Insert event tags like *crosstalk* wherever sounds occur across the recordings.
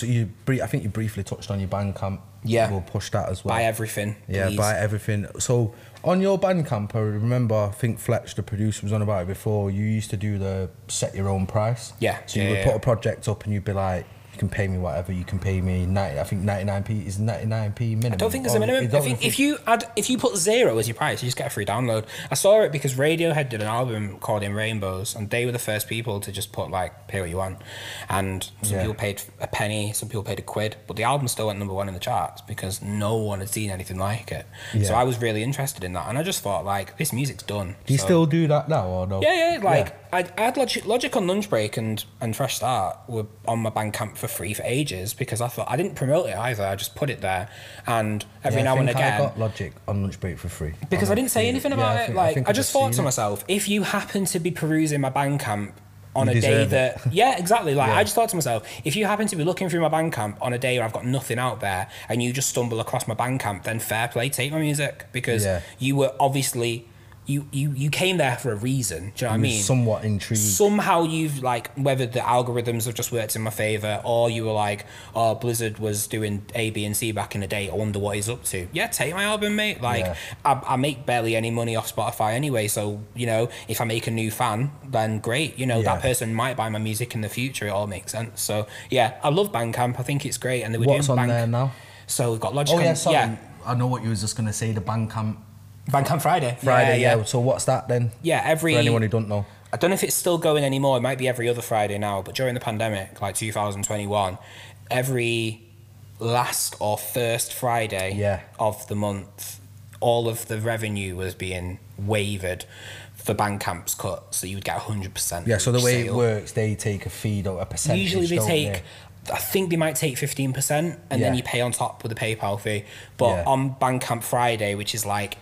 just you. Brief, I think you briefly touched on your Bandcamp. Yeah. we'll push that as well. Buy everything. Yeah, please. buy everything. So on your Bandcamp, I remember I think Fletch, the producer, was on about it before. You used to do the set your own price. Yeah, So you yeah, would yeah, put a project up and you'd be like, you can pay me whatever. You can pay me ninety. I think ninety nine p is ninety nine p minimum. I don't think there's a minimum. I think if you add, if you put zero as your price, you just get a free download. I saw it because Radiohead did an album called In Rainbows, and they were the first people to just put like pay what you want. And some Yeah. people paid a penny, some people paid a quid, but the album still went number one in the charts because no one had seen anything like it. So I was really interested in that, and I just thought like this music's done. Do you So- still do that now or no? Yeah, yeah. Like I, I had Logic, Logic on lunch break and and Fresh Start were on my Bandcamp for free for ages because I thought I didn't promote it either. I just put it there, and every Yeah, now I and again I got Logic on lunch break for free. because I didn't say anything yeah, about I it. think- like I, I've just thought to it. myself, if you happen to be perusing my Bandcamp on You a day that *laughs* yeah, exactly. Like Yeah. I just thought to myself, if you happen to be looking through my Bandcamp on a day where I've got nothing out there, and you just stumble across my Bandcamp, then fair play, take my music because Yeah. you were obviously. You, you, you came there for a reason. Do you know what I mean? somewhat intrigued. somehow you've like whether the algorithms have just worked in my favor or you were like oh blizzard was doing a b and c back in the day i wonder what he's up to yeah take my album mate like Yeah. I, I make barely any money off spotify anyway so you know if i make a new fan then great you know Yeah. that person might buy my music in the future it all makes sense so yeah i love bandcamp i think it's great and they were What's doing on bank there now? so we've got oh, logic Oh yeah, sorry. yeah I know what you was just gonna say. The Bandcamp bandcamp friday Friday. yeah, Yeah. So what's that then? yeah every For anyone who don't know. I don't know if it's still going anymore. It might be every other Friday now, but during the pandemic, like 2021, every last or first Friday Yeah. of the month, all of the revenue was being waived for Bandcamp's cut, so you would get 100%. Yeah. So the way it works, they take a feed or a percentage. Usually they don't take, I think they might take 15%, and Yeah. then you pay on top with a PayPal fee. But Yeah. on Bandcamp Friday, which is like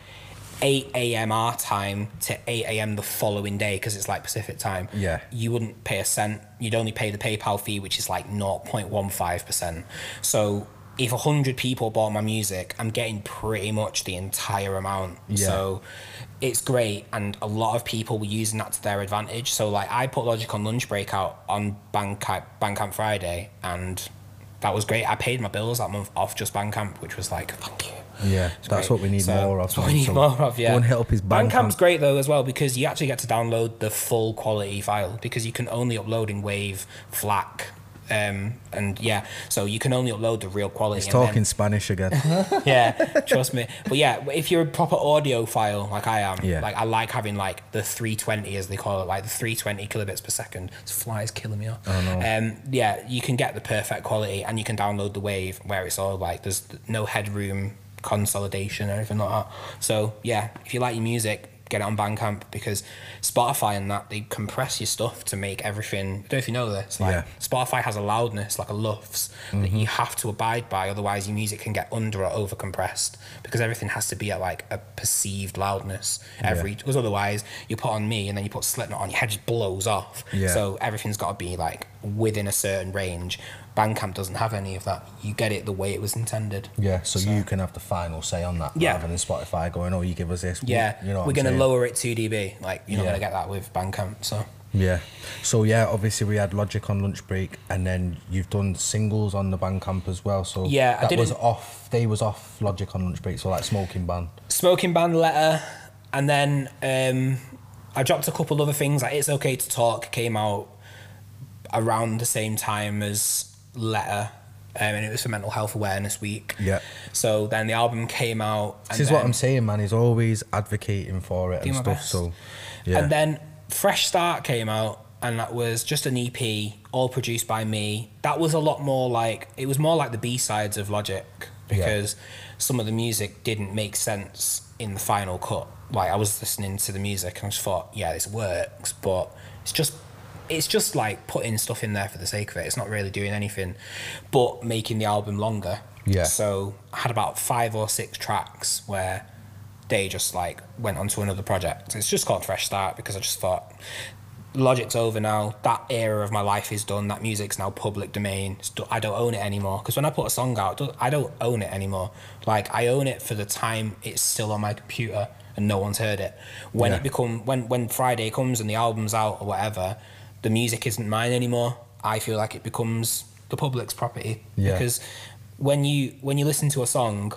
8 a.m. our time to 8 a.m. the following day, because it's like Pacific time, Yeah. you wouldn't pay a cent. You'd only pay the PayPal fee, which is like 0.15%. So if 100 people bought my music, I'm getting pretty much the entire amount. Yeah. So it's great. And a lot of people were using that to their advantage. So like I put Logic on lunch break out on Bandcamp, Bandcamp Friday and that was great. I paid my bills that month off just Bandcamp, which was like, thank you. Yeah, It's that's great. what we need So, more of. That's what we need So more of, yeah. Go and hit up his Bandcamp's Bandcamp. great though as well because you actually get to download the full quality file because you can only upload in Wave, FLAC, um, and yeah, so you can only upload the real quality. He's and then- talking Spanish again. *laughs* yeah, trust me. But yeah, if you're a proper audiophile like I am, Yeah. like I like having like the 320 as they call it, like the 320 kilobits per second. This fly's killing me off. Oh, no. Um, yeah, you can get the perfect quality and you can download the wave where it's all like there's no headroom consolidation or anything like that. So yeah, if you like your music, get it on Bandcamp because Spotify and that they compress your stuff to make everything. I don't know if you know this. Like Yeah. Mm-hmm. Spotify has a loudness like a LUFS that you have to abide by, otherwise your music can get under or over compressed because everything has to be at like a perceived loudness every because otherwise you put on me and then you put Slipknot on, your head just blows off. Yeah. So everything's got to be like within a certain range. Bandcamp doesn't have any of that. You get it the way it was intended. Yeah, so, you can have the final say on that Yeah. rather than Spotify going, "Oh, you give us this." Yeah, you know, we're gonna lower it two dB. Like you're not gonna get that with Bandcamp. So Yeah. So yeah, obviously we had Logic on lunch break, and then you've done singles on the Bandcamp as well. So Yeah, I that was off. They was off Logic on lunch break. So like Smoking Band. Smoking Band letter, and then um, I dropped a couple other things. Like It's Okay to Talk came out around the same time as letter, um, and it was for Mental Health Awareness Week. Yeah. So then the album came out. and This is what I'm saying, man. He's always advocating for it and stuff. best. So yeah, And then Fresh Start came out, and that was just an EP, all produced by me. That was a lot more like it was more like the B sides of Logic because some of the music didn't make sense in the final cut. Like I was listening to the music and I just thought, yeah, this works, but it's just it's just like putting stuff in there for the sake of it. It's not really doing anything but making the album longer. Yeah. So I had about five or six tracks where they just like went on to another project. It's just called Fresh Start because I just thought Logic's over now. That era of my life is done. That music's now public domain. I don't own it anymore because when I put a song out, I don't own it anymore. Like I own it for the time it's still on my computer and no one's heard it. When Yeah. it become when when Friday comes and the album's out or whatever, the music isn't mine anymore. I feel like it becomes the public's property Yeah. because when you when you listen to a song,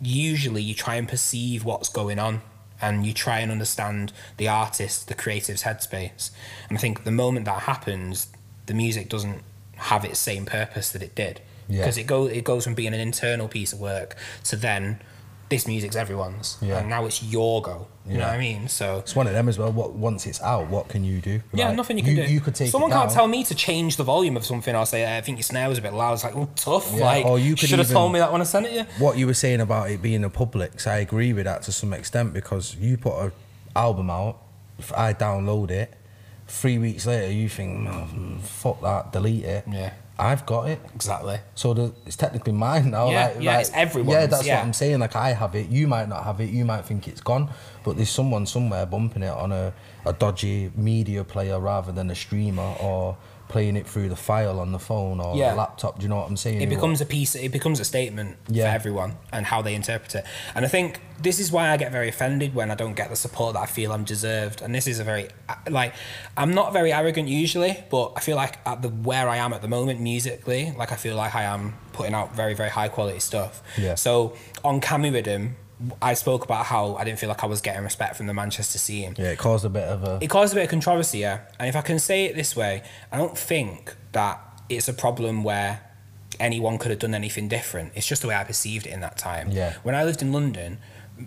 usually you try and perceive what's going on and you try and understand the artist, the creative's headspace. And I think the moment that happens, the music doesn't have its same purpose that it did Yeah. because it go it goes from being an internal piece of work to then this music's everyone's Yeah. and now it's your go. You know what I mean? So It's one of them as well. What once it's out, what can you do? yeah, Like, nothing you can do. You could take Someone can't tell me to change the volume of something. I'll say, I think your snare was a bit loud. It's like, oh, tough. Yeah, like, or you should have told me that when I sent it you. what you were saying about it being a Publix, I agree with that to some extent because you put an album out, if I download it, three weeks later you think, "Mm, fuck that, delete it. Yeah. I've got it. Exactly. So the, it's technically mine now. Yeah, like, yeah, like- it's everyone's, Yeah, that's yeah. what I'm saying. Like I have it, you might not have it, you might think it's gone, but there's someone somewhere bumping it on a, a dodgy media player rather than a streamer or playing it through the file on the phone or Yeah. the laptop. Do you know what I'm saying? It becomes a piece. It becomes a statement Yeah. for everyone and how they interpret it. And I think this is why I get very offended when I don't get the support that I feel I'm deserved. And this is a very like I'm not very arrogant usually, but I feel like at the where I am at the moment musically, like I feel like I am putting out very very high quality stuff. Yeah. So on Camu Rhythm, I spoke about how I didn't feel like I was getting respect from the Manchester scene. Yeah, it caused a bit of a. It caused a bit of controversy, yeah. And if I can say it this way, I don't think that it's a problem where anyone could have done anything different. It's just the way I perceived it in that time. Yeah. When I lived in London,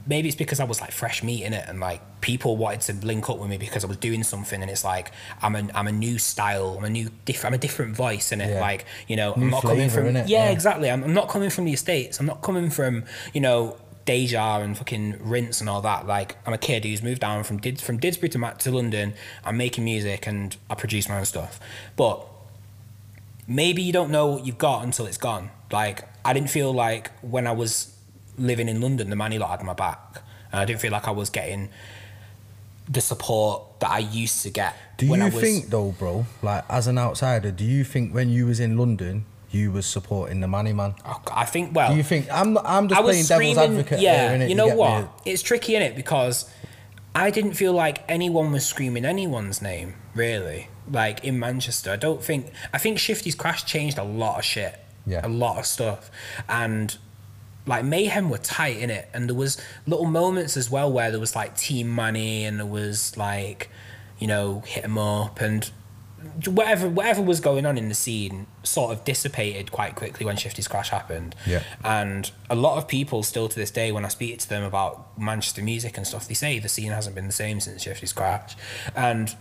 maybe it's because I was like fresh meat in it and like people wanted to link up with me because I was doing something and it's like I'm a I'm a new style, I'm a new diff- I'm a different voice in it. Yeah. Like, you know, New I'm not coming from yeah, Yeah. exactly. I'm, I'm not coming from the estates. I'm not coming from, you know, Deja and fucking Rinse and all that. Like, I'm a kid who's moved down from Did- from Didsbury to, to London. I'm making music and I produce my own stuff. But maybe you don't know what you've got until it's gone. Like, I didn't feel like when I was living in London, the Manny lot had my back. And I didn't feel like I was getting the support that I used to get. Do when you I was, think though, bro? Like as an outsider, do you think when you was in London, you was supporting the Manny man? Oh, I think, well, Do you think I'm? I'm just playing devil's advocate yeah, here, you know get what? me? It's tricky in it because I didn't feel like anyone was screaming anyone's name really. Like in Manchester, I don't think. I think Shifty's crash changed a lot of shit. Yeah. a lot of stuff, and like mayhem were tight in it, and there was little moments as well where there was like team money, and there was like, you know, hit 'em up and whatever whatever was going on in the scene sort of dissipated quite quickly when Shifty's crash happened. Yeah. And a lot of people still to this day, when I speak to them about Manchester music and stuff, they say the scene hasn't been the same since Shifty's crash, and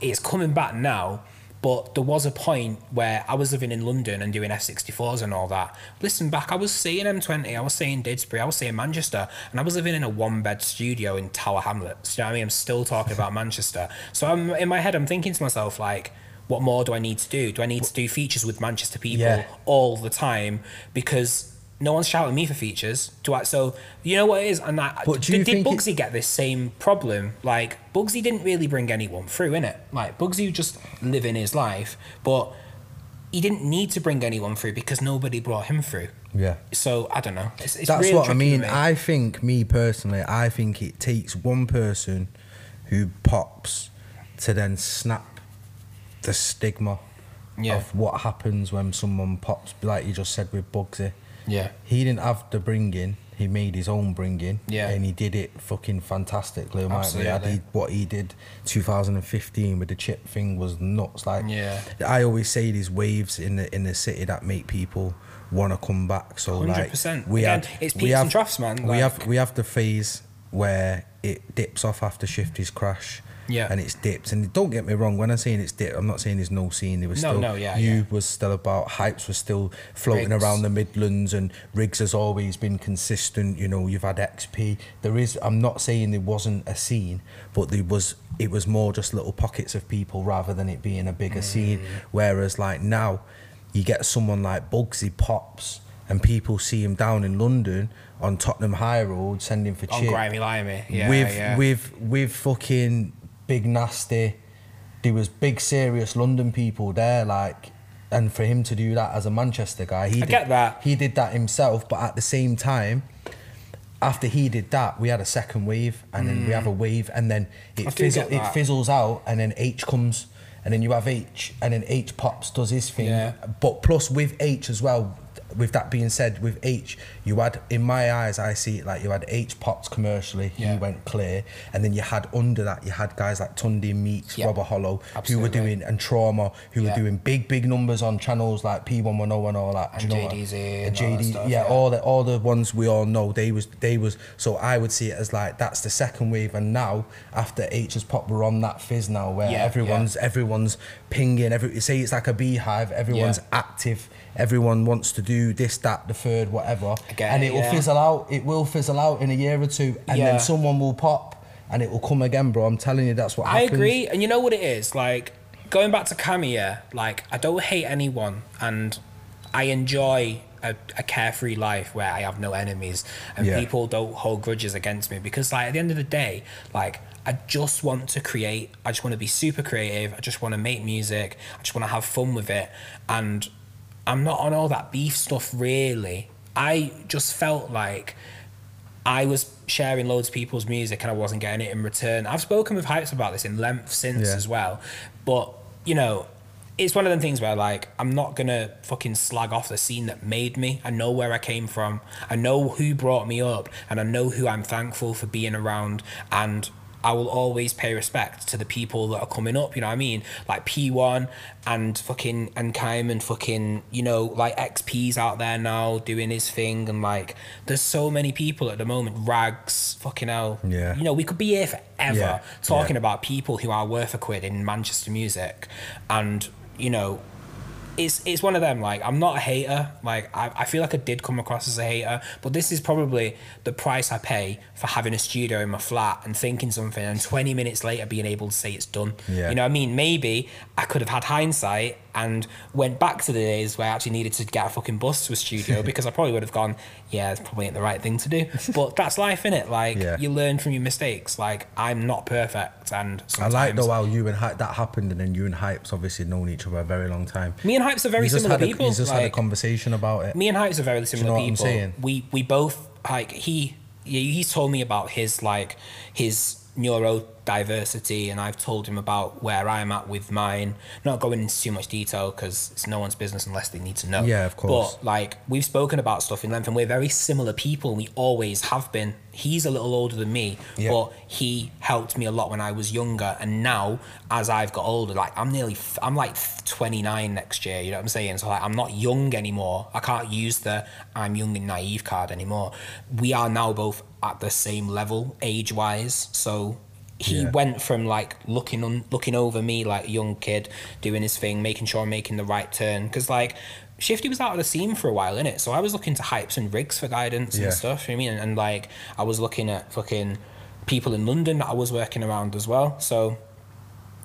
it's coming back now. But there was a point where I was living in London and doing F64s and all that. Listen back, I was saying M20, I was saying Didsbury, I was saying Manchester, and I was living in a one bed studio in Tower Hamlets. You know what I mean? I'm still talking about Manchester. So I'm in my head, I'm thinking to myself, like, what more do I need to do? Do I need to do features with Manchester people Yeah. all the time? Because no one's shouting me for features. Do I? So you know what it is, and that But do did, did think it- Bugzy get this same problem? Like Bugzy didn't really bring anyone through, in it. Like Bugzy just living his life, but he didn't need to bring anyone through because nobody brought him through. Yeah. So I don't know. It's, it's That's what I mean. me. I think, me personally, I think it takes one person who pops to then snap the stigma Yeah. of what happens when someone pops, like you just said with Bugzy. Yeah. He didn't have the bringing. He made his own bringing. Yeah. And he did it fucking fantastically. Absolutely. He, what he did 2015 with the chip thing was nuts. Like Yeah. I always say these waves in the in the city that make people want to come back. So like 100%. we Again, have it's we have, and troughs, man, We like- have we have the phase where it dips off after Shifty's crash. Yeah. And it's dipped. And don't get me wrong, when I'm saying it's dipped, I'm not saying there's no scene. There was No, still no, yeah, you yeah. was still about hypes was still floating Riggs. around the Midlands and Riggs has always been consistent. You know, you've had XP. There is I'm not saying there wasn't a scene, but there was it was more just little pockets of people rather than it being a bigger scene. Mm. Whereas like now you get someone like Bugzy Pops and people see him down in London on Tottenham High Road sending for On chip grimy limey. Yeah. with yeah. with with fucking big nasty. There was big serious London people there, like, and for him to do that as a Manchester guy, he I did, get that. he did that himself. But at the same time, after he did that, we had a second wave, and then we have a wave, and then Mm. It fizzle, it fizzles out, and then Aitch comes, and then you have Aitch, and then Aitch pops does his thing. Yeah. But plus with Aitch as well. With that being said, with Aitch, you had in my eyes, I see it like you had Aitch pops commercially, Yeah. he went clear, and then you had under that, you had guys like Tundi Meeks, Yeah. Robert Hollow, who were doing and Trauma, who Yeah. were doing big, big numbers on channels like P110 and all that. And you know what- JDZ and and all JD, stuff, yeah, yeah. all the all the ones we all know. They was they was so I would see it as like that's the second wave, and now after Aitch has popped, we're on that fizz now where everyone's everyone's pinging. Every say it's like a beehive. Everyone's active. Everyone wants to do this, that, the third, whatever, get and it, will yeah. fizzle out. It will fizzle out in a year or two, and Yeah. then someone will pop, and it will come again, bro. I'm telling you, that's what I happens. agree, and you know what it is like going back to Kamiya. Like I don't hate anyone, and I enjoy a, a carefree life where I have no enemies and Yeah. people don't hold grudges against me because like at the end of the day, like. I just want to create. I just want to be super creative. I just want to make music. I just want to have fun with it. And I'm not on all that beef stuff really. I just felt like I was sharing loads of people's music and I wasn't getting it in return. I've spoken with Hypes about this in length since Yeah. as well. But, you know, it's one of them things where like I'm not gonna fucking slag off the scene that made me. I know where I came from. I know who brought me up and I know who I'm thankful for being around and I will always pay respect to the people that are coming up, you know what I mean? Like P1 and fucking and Kaim and fucking, you know, like XP's out there now doing his thing and like there's so many people at the moment, Rags, fucking hell. Yeah. You know, we could be here forever Yeah, talking yeah. about people who are worth a quid in Manchester music. And, you know, it's it's one of them. Like I'm not a hater. Like I, I feel like I did come across as a hater, but this is probably the price I pay for having a studio in my flat and thinking something, and 20 minutes later being able to say it's done. Yeah. You know what I mean? Maybe I could have had hindsight and went back to the days where I actually needed to get a fucking bus to a studio *laughs* because I probably would have gone, yeah, it's probably ain't the right thing to do. But that's life, innit? Like Yeah. you learn from your mistakes. Like I'm not perfect, and I like though how you and Hype that happened, and then you and Hype's obviously known each other a very long time. me and Hypes are very similar had a, people. you just had a conversation about it. me and Hypes are very similar know what I'm people. saying? We we both like he he- he's told me about his like his neurodiversity, and I've told him about where I'm at with mine. Not going into too much detail because it's no one's business unless they need to know. Yeah, of course. But like we've spoken about stuff in length, and we're very similar people. We always have been. He's a little older than me, Yeah. but he helped me a lot when I was younger, and now as I've got older, like I'm nearly, I'm like 29 next year. You know what I'm saying? So like I'm not young anymore. I can't use the I'm young and naive card anymore. We are now both at the same level age wise. So he Yeah. went from like looking on looking over me like a young kid doing his thing making sure i'm making the right turn because like shifty was out of the scene for a while in it so i was looking to hypes and rigs for guidance Yeah. and stuff you know what i mean and, and like i was looking at fucking people in london that i was working around as well so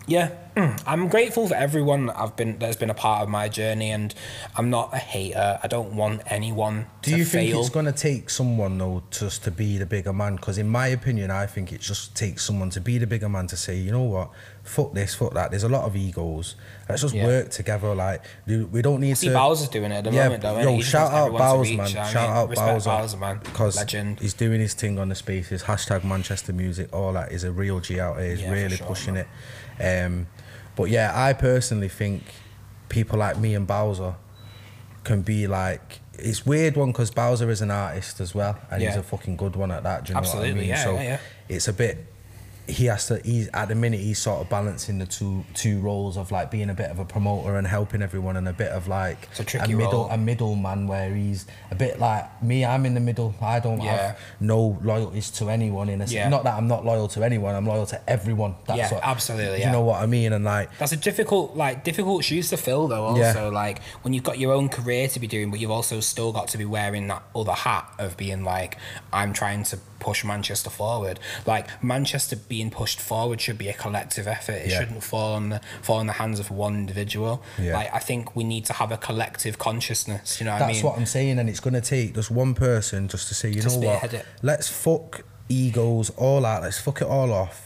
yeah mm, i'm grateful for everyone that i've been that's been a part of my journey and i'm not a hater i don't want anyone to Do you fail think it's going to take someone though just to be the bigger man? Because in my opinion, I think it just takes someone to be the bigger man to say, you know what, fuck this, fuck that. There's a lot of egos. Let's just Yeah. work together. Like we don't need See, to. Bowser's doing it at the yeah, moment, though. yo, shout out Bowser, man. you know what I Shout out Bowser, Bowser, man. because Legend. he's doing his thing on the spaces. Hashtag Manchester music, all that is a real G out here. He's Yeah, really sure, pushing man. it. Um, but yeah, I personally think people like me and Bowser can be like it's weird one because Bowser is an artist as well, and he's a fucking good one at that. Do you know what I Absolutely, mean? yeah, so yeah, yeah. it's a bit. He has to. He's at the minute. He's sort of balancing the two two roles of like being a bit of a promoter and helping everyone, and a bit of like a tricky middle role. a middleman where he's a bit like me. I'm in the middle. I don't Yeah. have no loyalties to anyone. In a Yeah. not that I'm not loyal to anyone. I'm loyal to everyone. That's Yeah, what, absolutely, You yeah. know what I mean? And like That's a difficult, like difficult shoes to fill, though. Also, like when you've got your own career to be doing, but you've also still got to be wearing that other hat of being like, I'm trying to push Manchester forward. Like Manchester being pushed forward should be a collective effort. It Yeah. shouldn't fall on the fall in the hands of one individual. Yeah. Like I think we need to have a collective consciousness. You know what I That's mean? what I'm saying, and it's going to take just one person just to say, you To know what, it. let's fuck egos all out. let's fuck it all off.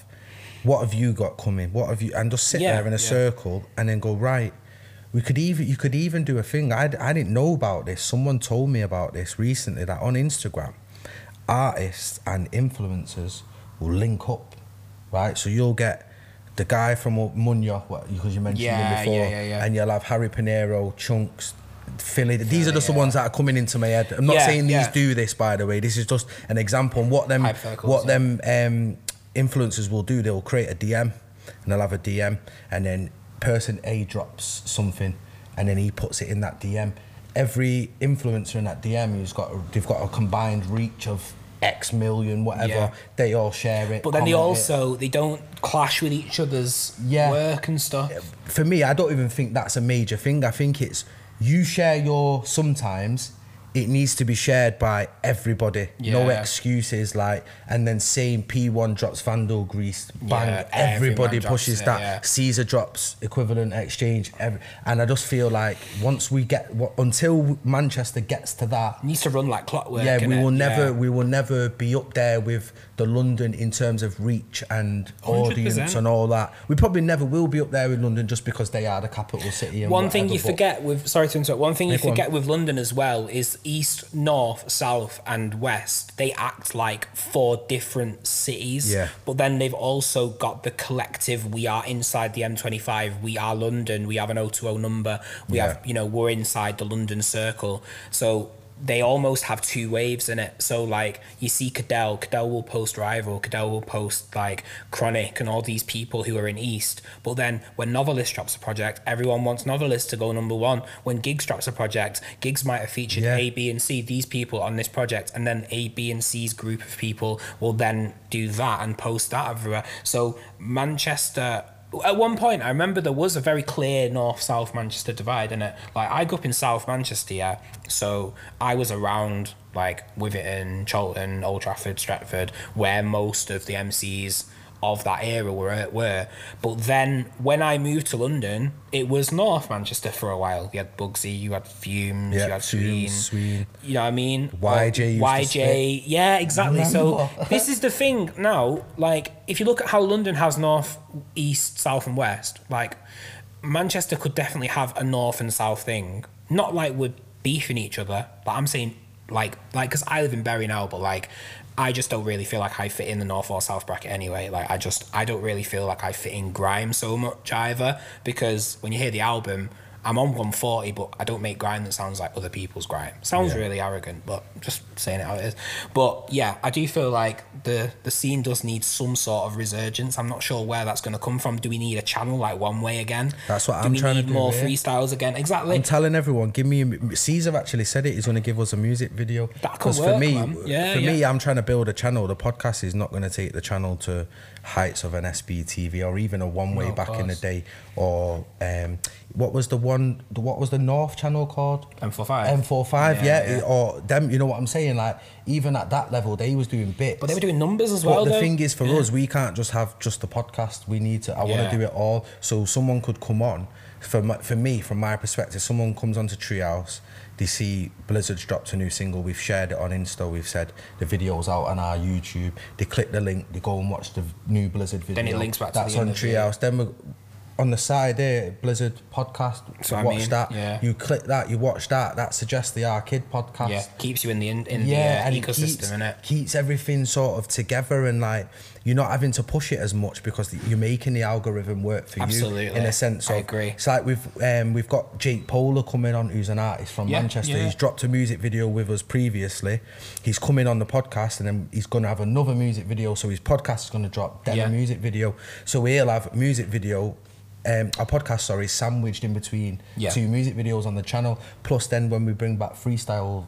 What have you got coming? What have you? And just sit Yeah, there in a circle and then go right. We could even you could even do a thing. I, I didn't know about this. Someone told me about this recently that on Instagram, artists and influencers will link up, right? So you'll get the guy from Munya, because you mentioned Yeah, him before, yeah, yeah, yeah. and you'll have Harry Pinero, Chunkz. Filly, these are just the ones that are coming into my head. I'm not Yeah, saying these yeah. do this, by the way. This is just an example. And what them, what yeah. them um, influencers will do, they'll create a DM, and they'll have a DM, and then person A drops something, and then he puts it in that DM. Every influencer in that DM, who's got, they've got a combined reach of X million, whatever. Yeah. They all share it. But then they comment it. also they don't clash with each other's Yeah. work and stuff. for me, I don't even think that's a major thing. I think it's you share your sometimes. It needs to be shared by everybody. No excuses. Like, and then same P1 drops Vandal Grease, bang. Yeah, everybody pushes it, that. yeah. Caesar drops equivalent exchange. Every, and I just feel like once we get, until Manchester gets to that, It needs to run like clockwork. yeah, we will never, Yeah. we will never be up there with the London in terms of reach and audience 100%. and all that. We probably never will be up there in London just because they are the capital city. And One thing you forget with sorry to interrupt. One thing you Yeah, forget with London as well is east, north, south, and west. They act like four different cities. Yeah. But then they've also got the collective. We are inside the M25. We are London. We have an 020 number. We Yeah. have you know we're inside the London circle. So. They almost have two waves in it. So like you see Cadell, Cadell will post Rival, Cadell will post like Chronic and all these people who are in East. But then when Novelist drops a project, everyone wants Novelist to go number one. When Giggs drops a project, Giggs might have featured Yeah. A, B, and C, these people on this project, and then A, B, and C's group of people will then do that and post that everywhere. So Manchester. At one point, I remember there was a very clear north-south Manchester divide in it. Like I grew up in South Manchester, yeah, so I was around like Withington, Chorlton, Old Trafford, Stretford, where most of the MCs of that era were were. But then when I moved to London, it was North Manchester for a while. You had Bugsy, you had Fumes, Yeah, you had Fumes, Sween. Sween. You know what I mean? YJ used to YJ, yeah, exactly. So *laughs* this is the thing now. Like, if you look at how London has north, east, south, and west, like Manchester could definitely have a north and south thing. Not like we're beefing each other, but I'm saying like like because I live in Bury now, but like. I just don't really feel like I fit in the north or south bracket anyway. Like I just I don't really feel like I fit in grime so much either because when you hear the album, I'm on 140, but I don't make grime that sounds like other people's grime. Sounds Yeah. really arrogant, but just saying it how it is. But yeah, I do feel like the the scene does need some sort of resurgence. I'm not sure where that's going to come from. Do we need a channel like One Way again? That's what do I'm trying to do, more yeah. freestyles again? Exactly. I'm telling everyone, give me. A, Caesar actually said it. He's going to give us a music video. That could 'Cause for me, man. Yeah, for me. I'm trying to build a channel. The podcast is not going to take the channel to heights of an SBTV or even a one way No, back in the day. Or um, what was the one? The, what was the North channel called? M45. M45. Yeah, Yeah, yeah. Or them. You know what I'm saying? Like even at that level, they was doing bits. but they were doing numbers as well. But well. the though. thing is, for Yeah. us, we can't just have just the podcast. We need to. I want to do it all. So someone could come on. For my, for me, from my perspective, someone comes onto Treehouse. They see Blizzard's dropped a new single. We've shared it on Insta. We've said the video's out on our YouTube. They click the link. They go and watch the new Blizzard video. Then it links back to That's on the- Treehouse. Then we on the side there, Blizzard podcast. So I watch mean, that. yeah. You click that. You watch that. That suggests the Arcade podcast yeah, keeps you in the in, in yeah, the and uh, it ecosystem, keeps, innit? keeps everything sort of together and like you're not having to push it as much because you're making the algorithm work for Absolutely. you in a sense I agree. it's like we've um, we've got Jake Polar coming on who's an artist from Yeah, Manchester yeah. he's dropped a music video with us previously he's coming on the podcast and then he's going to have another music video so his podcast is going to drop then Yeah. a music video so he'll have music video um, our podcast sorry sandwiched in between Yeah. two music videos on the channel plus then when we bring back freestyle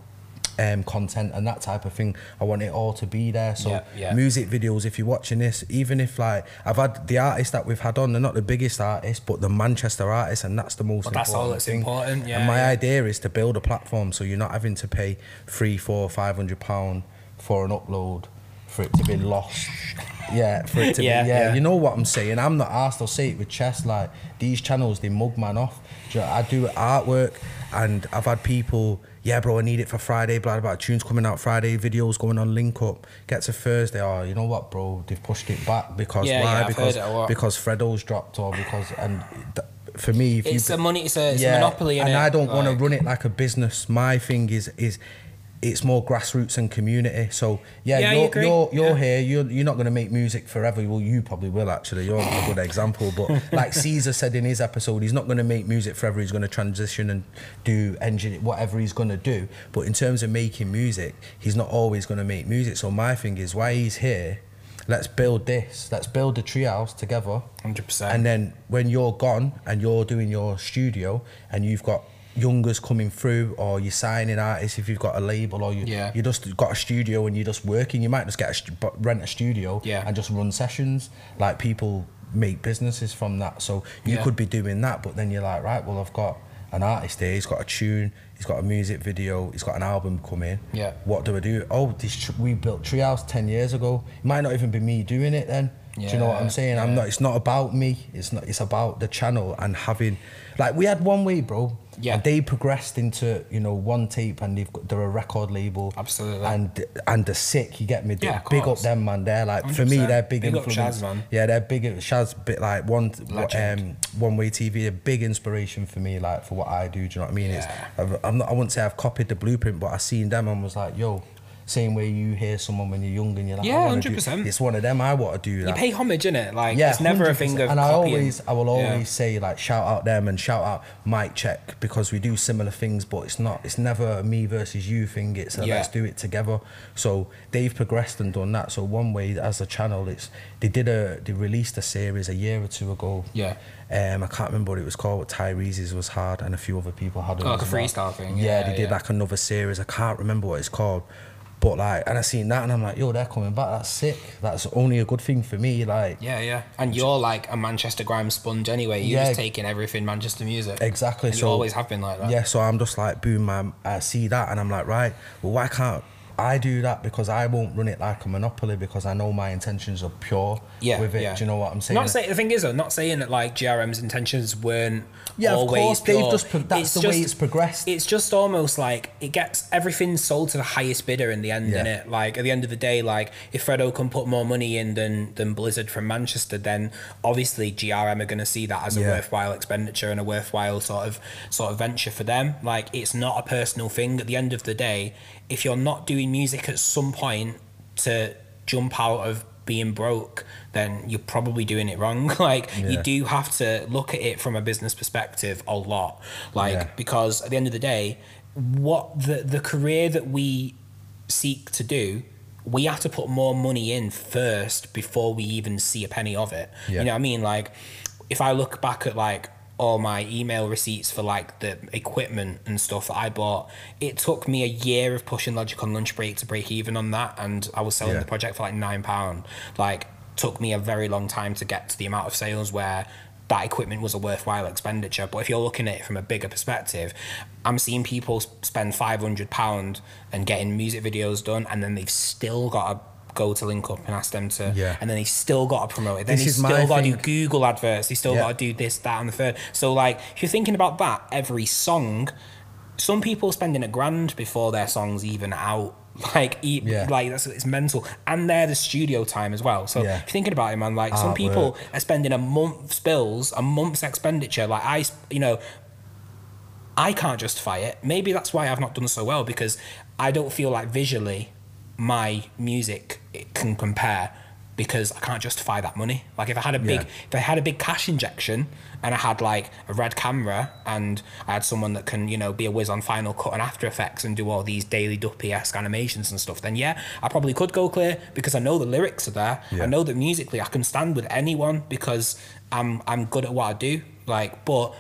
um, content and that type of thing. I want it all to be there. So Yeah, yeah. music videos, if you're watching this, even if like I've had the artists that we've had on, they're not the biggest artists, but the Manchester artists, and that's the most But that's important all that's thing. important, yeah, and my idea is to build a platform so you're not having to pay three, four, five hundred pound for an upload for it to be lost. Yeah, for it to Yeah, be yeah, yeah. You know what I'm saying? I'm not asked. I'll say it with chest. Like these channels, they mug man off. Do you know, I do artwork, and I've had people. Yeah, bro, I need it for Friday. Blah blah. blah. Tunes coming out Friday. Videos going on Link Up. Get to Thursday. Oh, you know what, bro? They've pushed it back because Yeah, why? yeah, because heard it a lot. because Fredo's dropped or because and th- for me, if It's you a money. It's a, it's a monopoly. and innit? I don't want to run it like a business. My thing is is it's more grassroots and community. So yeah, Yeah, you're you're, you're Yeah. here. You're you're not going to make music forever. Well, you probably will actually. You're a good example. But *laughs* like Caesar said in his episode, he's not going to make music forever. He's going to transition and do engine whatever he's going to do. But in terms of making music, he's not always going to make music. So my thing is why he's here. Let's build this. Let's build a treehouse together. Hundred percent. And then when you're gone and you're doing your studio and you've got youngers coming through or you're signing artists if you've got a label or you Yeah. you just got a studio and you're just working you might just get a rent a studio Yeah. and just run sessions like people make businesses from that so you Yeah. could be doing that but then you're like right well I've got an artist here he's got a tune he's got a music video he's got an album coming Yeah. what do I do oh this we built Treehouse 10 years ago it might not even be me doing it then do you know what I'm saying? I'm not it's not about me. It's not it's about the channel and having like we had one way bro. Yeah. and they progressed into you know one tape and they've got they're a record label. Absolutely. and and the sick you get me? Yeah, big up them man. They're like for me they're big, Big up influence. Shaz, man. yeah they're big Shaz bit like one Legend. um one way TV a big inspiration for me like for what I do. Do you know what I mean? Yeah. it's I've, I'm not I wouldn't say I've copied the blueprint but I seen them and was like yo same way you hear someone when you're young and you're like Yeah, do- 100%. it's one of them I want to do that. you pay homage in it. Like yeah, it's never a 100%. thing of and I copying. always, I will Yeah. always say like shout out them and shout out Mike Check because we do similar things, but it's not, it's never a me versus you thing. It's a Yeah. let's do it together. So they've progressed and done that. So one way as a channel, it's they did a they released a series a year or two ago. Yeah. Um, I can't remember what it was called. But Tyrese's was hard, and a few other people had it. Oh, like a well. freestyle thing. Yeah, Yeah, they did like another series. I can't remember what it's called. But like, and I seen that, and I'm like, yo, they're coming back. That's sick. That's only a good thing for me. Like, Yeah, yeah. And you're like a Manchester grime sponge anyway. You're Yeah. just taking everything Manchester music. Exactly. So you always have been like that. Yeah. So I'm just like, boom, man. I see that, and I'm like, right. Well, why can't I do that? Because I won't run it like a monopoly because I know my intentions are pure Yeah, with it. yeah. Do you know what I'm saying? Not saying the thing is though, not saying that like GRM's intentions weren't Yeah, of always course, they've pure. just pro- that's the way it's progressed. It's just almost like it gets everything sold to the highest bidder in the end, Yeah. innit? Like at the end of the day, like if Fredo can put more money in than than Blizzard from Manchester, then obviously GRM are going to see that as a Yeah. worthwhile expenditure and a worthwhile sort of sort of venture for them. Like it's not a personal thing. At the end of the day, if you're not doing music at some point to jump out of being broke, then you're probably doing it wrong. *laughs* like you do have to look at it from a business perspective a lot. Like Yeah. because at the end of the day, what the the career that we seek to do, we have to put more money in first before we even see a penny of it. Yeah. You know what I mean? Like if I look back at like all my email receipts for like the equipment and stuff that I bought, it took me a year of pushing Logic on lunch break to break even on that and I was selling Yeah. the project for like nine pound. Like took me a very long time to get to the amount of sales where that equipment was a worthwhile expenditure. But if you're looking at it from a bigger perspective, I'm seeing people spend five hundred pound and getting music videos done, and then they've still got to go to link up and ask them to, Yeah. and then they still got to promote it. Then This my still got to do. Google adverts. They still Yeah. got to do this, that, and the third. So like, if you're thinking about that, every song, some people are spending a grand before their song's even out. *laughs* Like, e- Yeah. like that's it's mental, and they're the studio time as well. So Yeah. if you're thinking about it, man, like some Artwork. people are spending a month's bills, a month's expenditure. Like i you know, I can't justify it. Maybe that's why I've not done so well because I don't feel like visually my music it can compare because I can't justify that money. Like if I had a big Yeah. if I had a big cash injection and I had like a red camera and I had someone that can, you know, be a whiz on Final Cut and After Effects and do all these daily duppy esque animations and stuff, then yeah, I probably could go clear because I know the lyrics are there. Yeah. I know that musically I can stand with anyone because I'm I'm good at what I do. Like, but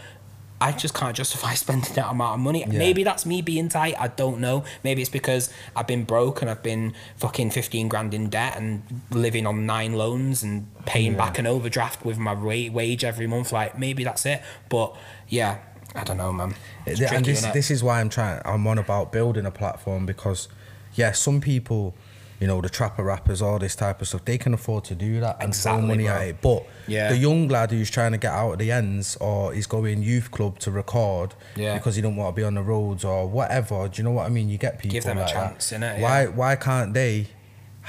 I just can't justify *laughs* spending that amount of money. Yeah. Maybe that's me being tight. I don't know. Maybe it's because I've been broke and I've been fucking 15 grand in debt and living on nine loans and paying Yeah. back an overdraft with my wa- wage every month. Like, maybe that's it. But yeah, I don't know, man. It's Yeah, tricky, and this this is why I'm trying. I'm on about building a platform because, yeah, some people, you know, the trapper rappers, all this type of stuff, they can afford to do that and Exactly, throw money bro. at it. But Yeah. the young lad who's trying to get out of the ends or he's going youth club to record Yeah. because he don't want to be on the roads or whatever. Do you know what I mean? You get people Give them a chance, that. innit? Why Yeah. why can't they?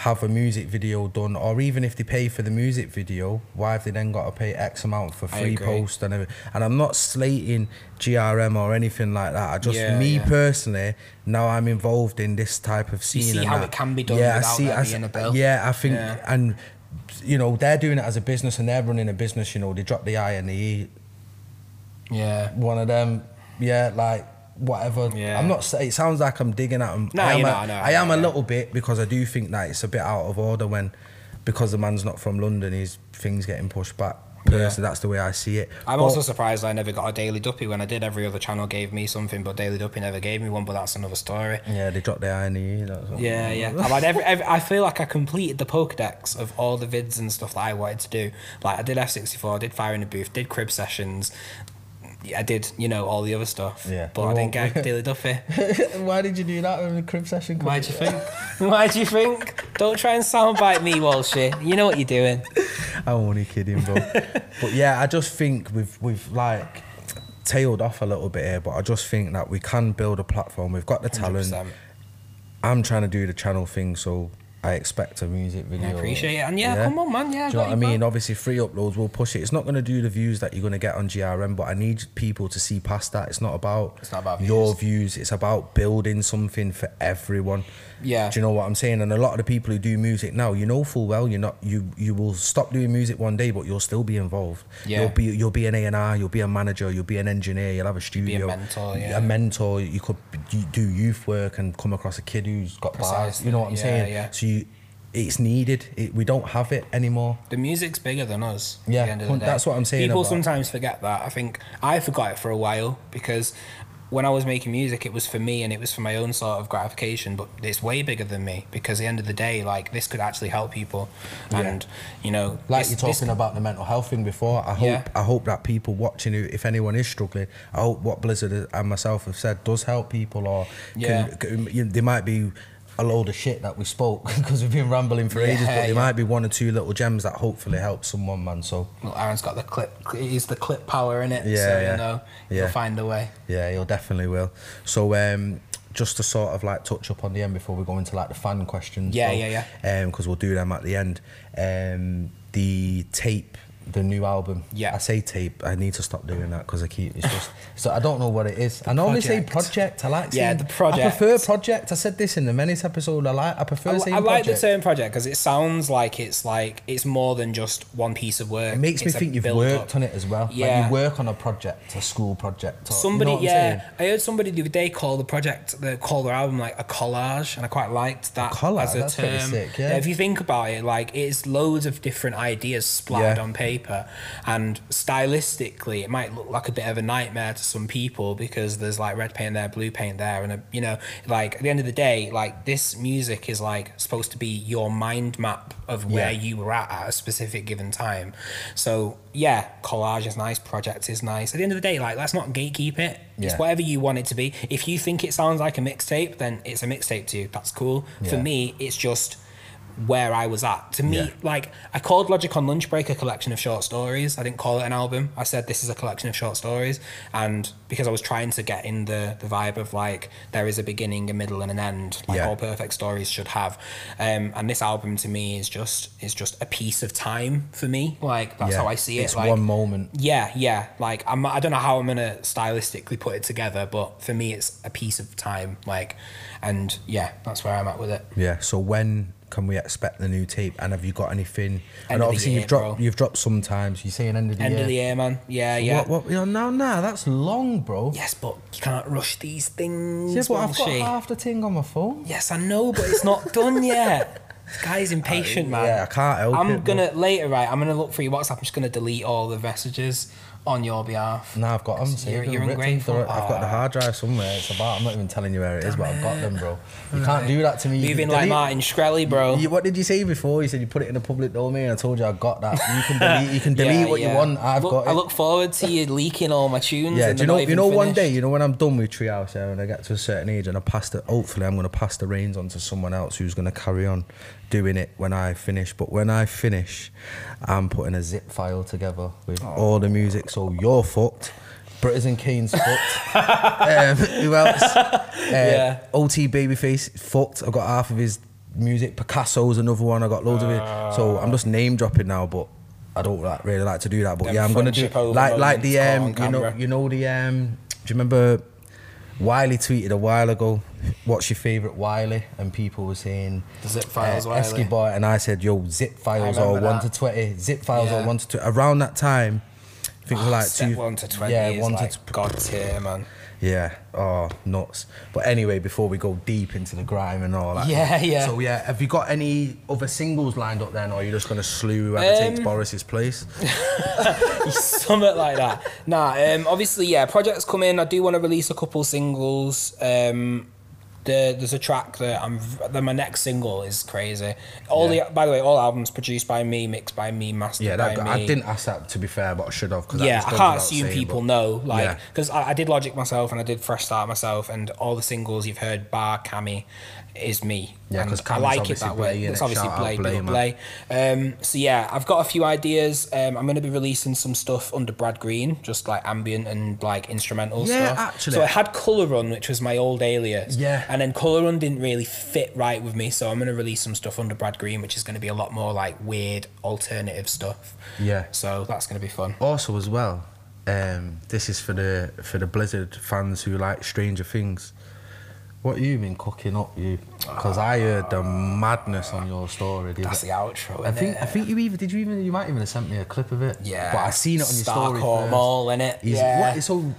Have a music video done, or even if they pay for the music video, why have they then got to pay X amount for free post and everything? And I'm not slating GRM or anything like that. I just, Yeah, me yeah. personally, now I'm involved in this type of scene. You see how that. it can be done Yeah, I without see. I, being a bill. Yeah, I think, Yeah. and you know, they're doing it as a business and they're running a business. You know, they drop the I and the E Yeah. one of them, yeah, like whatever. Yeah. I'm not saying it sounds like I'm digging at him. No, I am, you're a, not, no, I am no, a little bit because I do think that it's a bit out of order when, because the man's not from London, his things getting pushed back. Personally, that's the way I see it. I'm But- also surprised I never got a Daily Duppy when I did. Every other channel gave me something, but Daily Duppy never gave me one. But that's another story. yeah, they dropped the I and the. Yeah, yeah. *laughs* I've had every, every, I feel like I completed the Pokedex of all the vids and stuff that I wanted to do. Like I did F64, I did Fire in the Booth, did crib sessions. Yeah, I did, you know, all the other stuff. Yeah. But I didn't get Daily Duppy. *laughs* Why did you do that in the crib session? Why do you think? Why'd you think? Don't try and soundbite me, Walshy. You know what you're doing. *laughs* I'm only kidding, bro. but yeah, I just think we've we've like tailed off a little bit here, but I just think that we can build a platform. We've got the talent. 100%. I'm trying to do the channel thing, so I expect a music video. I appreciate it. And yeah, come on, man. Yeah, I Do you know what I mean? bro. Obviously, free uploads will push it. It's not going to do the views that you're going to get on GRM, but I need people to see past that. It's not about, It's not about your views. It's about building something for everyone. Yeah. Do you know what I'm saying? And a lot of the people who do music now, you know full well you're not you you will stop doing music one day, but you'll still be involved. Yeah. You'll be you'll be an A and R, you'll be a manager, you'll be an engineer, you'll have a studio, mentor, yeah. a mentor. You could do youth work and come across a kid who's got bars. You know what I'm yeah, saying? yeah. So you, it's needed. It, we don't have it anymore. The music's bigger than us. at Yeah, the end of the day. that's what I'm saying People about- sometimes forget that. I think I forgot it for a while because when I was making music, it was for me and it was for my own sort of gratification. But it's way bigger than me because at the end of the day, like this could actually help people. And you know, Like you're talking about the mental health thing before. I hope Yeah. I hope that people watching who, if anyone is struggling, I hope what Blizzard and myself have said does help people, or Yeah. can, can, you there might be a load of shit that we spoke *laughs* because we've been rambling for ages, but there yeah. might be one or two little gems that hopefully help someone, man. So Well, Aaron's got the clip. He's the clip power in it. Yeah, so yeah. you know, Yeah. he'll find a way. yeah, he'll definitely will. So um, just to sort of like touch up on the end before we go into like the fan questions. Yeah, bro, yeah, yeah. Because we'll do them at the end. Um, the tape, the new album. Yeah. I say tape. I need to stop doing that because I keep. It's just. so I don't know what it is. I normally say project. I like. Yeah, the project. I prefer project. I said this in the Menace episode. I like. I prefer I, saying I like the project. term project because it sounds like it's like it's more than just one piece of work. It makes me It's a think you've worked on it as well. Yeah. Like you work on a project, a school project. Or, Somebody, you know yeah, I heard somebody the other day call the project, the call their album like a collage, and I quite liked that collage? as a That's term. sick, yeah. If you think about it, like it's loads of different ideas splattered Yeah. on paper, and stylistically, it might look like a bit of a nightmare to some people because there's like red paint there, blue paint there, and a, you know, like at the end of the day, like this music is like supposed to be your mind map of where Yeah. you were at at a specific given time. So yeah, collage is nice, project is nice. At the end of the day, like let's not gatekeep it. It's whatever you want it to be. If you think it sounds like a mixtape, then it's a mixtape to you. That's cool. For me, it's just where I was at. To me, Yeah. like I called Logic on Lunch Break a collection of short stories. I didn't call it an album. I said this is a collection of short stories, and because I was trying to get in the the vibe of like there is a beginning, a middle, and an end, like Yeah. all perfect stories should have. Um, and this album to me is just is just a piece of time for me. Like that's Yeah. how I see it. It's like, one moment. yeah, yeah. Like I'm, I don't know how I'm gonna stylistically put it together, but for me, it's a piece of time. Like, and yeah, that's where I'm at with it. Yeah. So when can we expect the new tape? And have you got anything? End and obviously you've dropped you've dropped sometimes. You say an end of the End year. of the year, man. Yeah, yeah. What? What? You know, no, no, that's long, bro. Yes, but you can't rush these things. Yeah, but I've got Walshy. half the thing on my phone. Yes, I know, but it's not done yet. This guy's *laughs* impatient, man. Yeah, I can't help I'm it, gonna later, right? I'm gonna look for your WhatsApp. I'm just gonna delete all the messages on your behalf. No, I've got them. You're- saved and you're ungrateful. They're- I've got the ah. hard drive somewhere. It's about. I'm not even telling you where it is, but I've got them, bro. You can't do that to me. You Moving can like Martin Shkreli, bro. You, what did you say before? You said you put it in a public domain. I told you I got that. You can *laughs* delete. You can delete Yeah, what yeah. you want. I've look, got it. I look forward to you leaking all my tunes. Yeah, do you know? You know, one day, you know, when I'm done with Treehouse, yeah, when I get to a certain age, and I pass the, hopefully, I'm going to pass the reins on to someone else who's going to carry on doing it when I finish. But when I finish, I'm putting a zip file together with all the music. So you're fucked. Britters and Kane's fucked. *laughs* um, who else? *laughs* Uh, Yeah. OT Babyface fucked. I've got half of his music. Picasso's another one. I got loads of it. So I'm just name dropping now, but I don't like, really like to do that. But yeah, I'm gonna do like like the um you know you know the um do you remember Wiley tweeted a while ago, what's your favourite Wiley? And people were saying The Zip Files uh, Wiley. Boy, and I said, yo, zip files or 1 to 20. Zip files Yeah. 1 to 20. Around that time, I think it was like two. one to twenty Yeah, 1 like to god tier, man. yeah. Oh, nuts. But anyway, before we go deep into the grime and all that. Yeah, yeah. So yeah, have you got any other singles lined up then, or are you just gonna slew whoever takes Um, Boris's place? *laughs* Something like that. Nah, um, obviously, yeah, projects come in. I do want to release a couple singles. Um, the, there's a track that I'm. Then my next single is crazy. All Yeah. the, by the way, all albums produced by me, mixed by me, mastered Yeah, by that, me. I didn't ask that to be fair, but I should have. 'cause that yeah, I can't assume saying, people but- know, like, Yeah. because I, I did Logic myself and I did Fresh Start myself, and all the singles you've heard, bar Cammy, is me. Yeah, because I like it that way. It's obviously Shout out Blay, Blay, big up man. Blay. Um, so yeah, I've got a few ideas. Um, I'm going to be releasing some stuff under Brad Green, just like ambient and like instrumental Yeah, stuff. actually. So I had Color Run, which was my old alias. Yeah. And then Color Run didn't really fit right with me, so I'm going to release some stuff under Brad Green, which is going to be a lot more like weird alternative stuff. Yeah. So that's going to be fun. Also, as well, um, this is for the for the Blizzard fans who like Stranger Things. What you been cooking up, you? Because I heard the madness on your story. the That's the outro. I think innit? I think you even did you even you might even have sent me a clip of it. Yeah. but I seen it on your story. Starcourt first. Mall, innit? Is- Yeah. What, so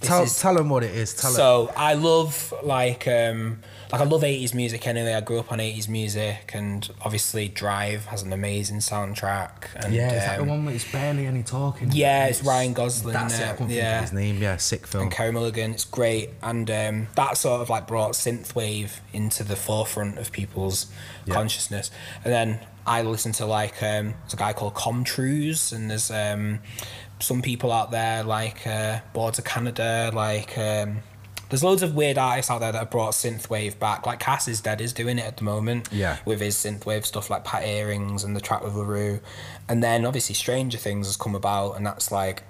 tell is- tell them what it is. Tell so I love like um like I love 80s music anyway. I grew up on 80s music and obviously Drive has an amazing soundtrack. And, Yeah, is that the um, one where it's barely any talking? Yeah, it's Ryan Gosling, That's it. Uh, couldn't yeah. his name. Yeah, sick film. and Carey Mulligan. It's great, and um, that sort of like brought synthwave into the forefront of people's Yeah. consciousness. And then I listen to like um, there's a guy called Com Truise, and there's um, some people out there like uh, Boards of Canada, like. Um, there's loads of weird artists out there that have brought synthwave back. Like Casisdead is doing it at the moment. Yeah. With his synthwave stuff like Pat Earrings and the track with LaRue. And then obviously Stranger Things has come about and that's like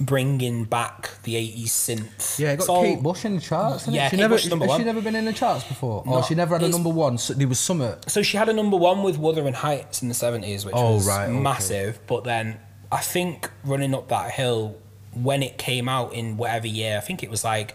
bringing back the 80s synth. Yeah, it got all- Kate Bush in the charts. Yeah, she Kate never, Bush number has she never been in the charts before? Or No, she never had a number one. So there was summer. So she had a number one with Wuthering Heights in the 70s, which Oh, was right, okay. massive. But then I think running up that hill, when it came out in whatever year, I think it was like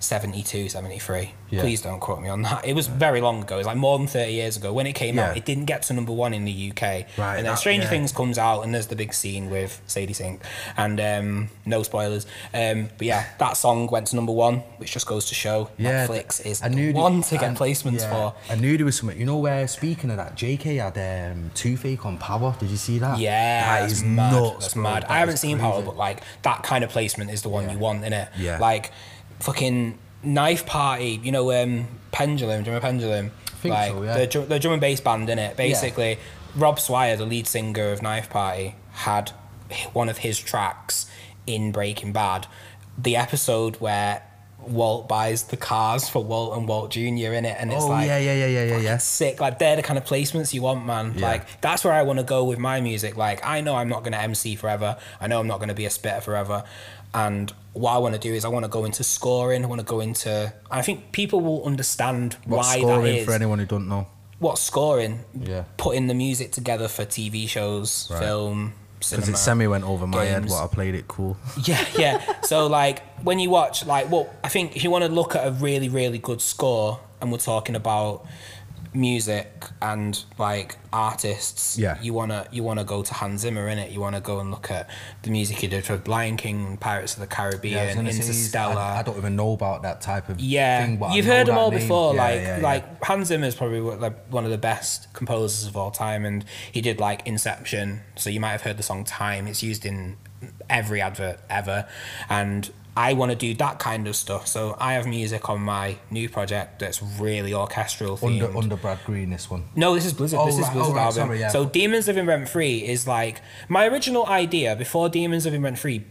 72, 73. Yeah. Please don't quote me on that. It was very long ago. It was like more than 30 years ago. When it came Yeah. out, it didn't get to number one in the UK. Right, And then that- Stranger yeah. Things comes out, and there's the big scene with Sadie Sink. And um, no spoilers. Um, but yeah, that song went to number one, which just goes to show Yeah, Netflix is I knew the- one to get I- placements for. I knew there was something. You know where? Speaking of that, JK had um, Toothache on Power. Did you see that? Yeah, that that's mad. nuts. That's bro. mad. That I haven't is seen Power, but like that kind of placement is the one you want, innit? Yeah. Like fucking Knife Party, you know, um, Pendulum, do you remember Pendulum? think like so, yeah. the, drum- the drum and bass band, innit? Basically, Rob Swire, the lead singer of Knife Party, had one of his tracks in Breaking Bad. The episode where Walt buys the cars for Walt and Walt Jr. in it, and it's Oh like yeah, yeah, yeah, yeah, yeah, yeah. sick. Like they're the kind of placements you want, man. Yeah. Like that's where I want to go with my music. Like I know I'm not going to MC forever. I know I'm not going to be a spitter forever. And what I want to do is I want to go into scoring. I want to go into. I think people will understand What's why that scoring is. for anyone who don't know? what scoring? Yeah. Putting the music together for TV shows, Right. film, Because it semi went over my head. games. What I played it cool. *laughs* Yeah, yeah. so like when you watch like well, I think if you want to look at a really really good score, and we're talking about music and like artists, Yeah. you wanna you wanna go to Hans Zimmer in it. You wanna go and look at the music he did for Lion King, Pirates of the Caribbean, gonna Interstellar. I, I don't even know about that type of Yeah, thing. But you've heard them all name. before. Yeah, like, yeah, yeah. like Hans Zimmer is probably like one of the best composers of all time, and he did like Inception. So you might have heard the song "Time." It's used in every advert ever, and I want to do that kind of stuff. So I have music on my new project that's really orchestral themed. under under Brad Green. This one. No, this is Blizzard. Oh, this is Blizzard oh, right, album. sorry, yeah. So Demons Living Rent Free is like my original idea before Demons Living Rent Free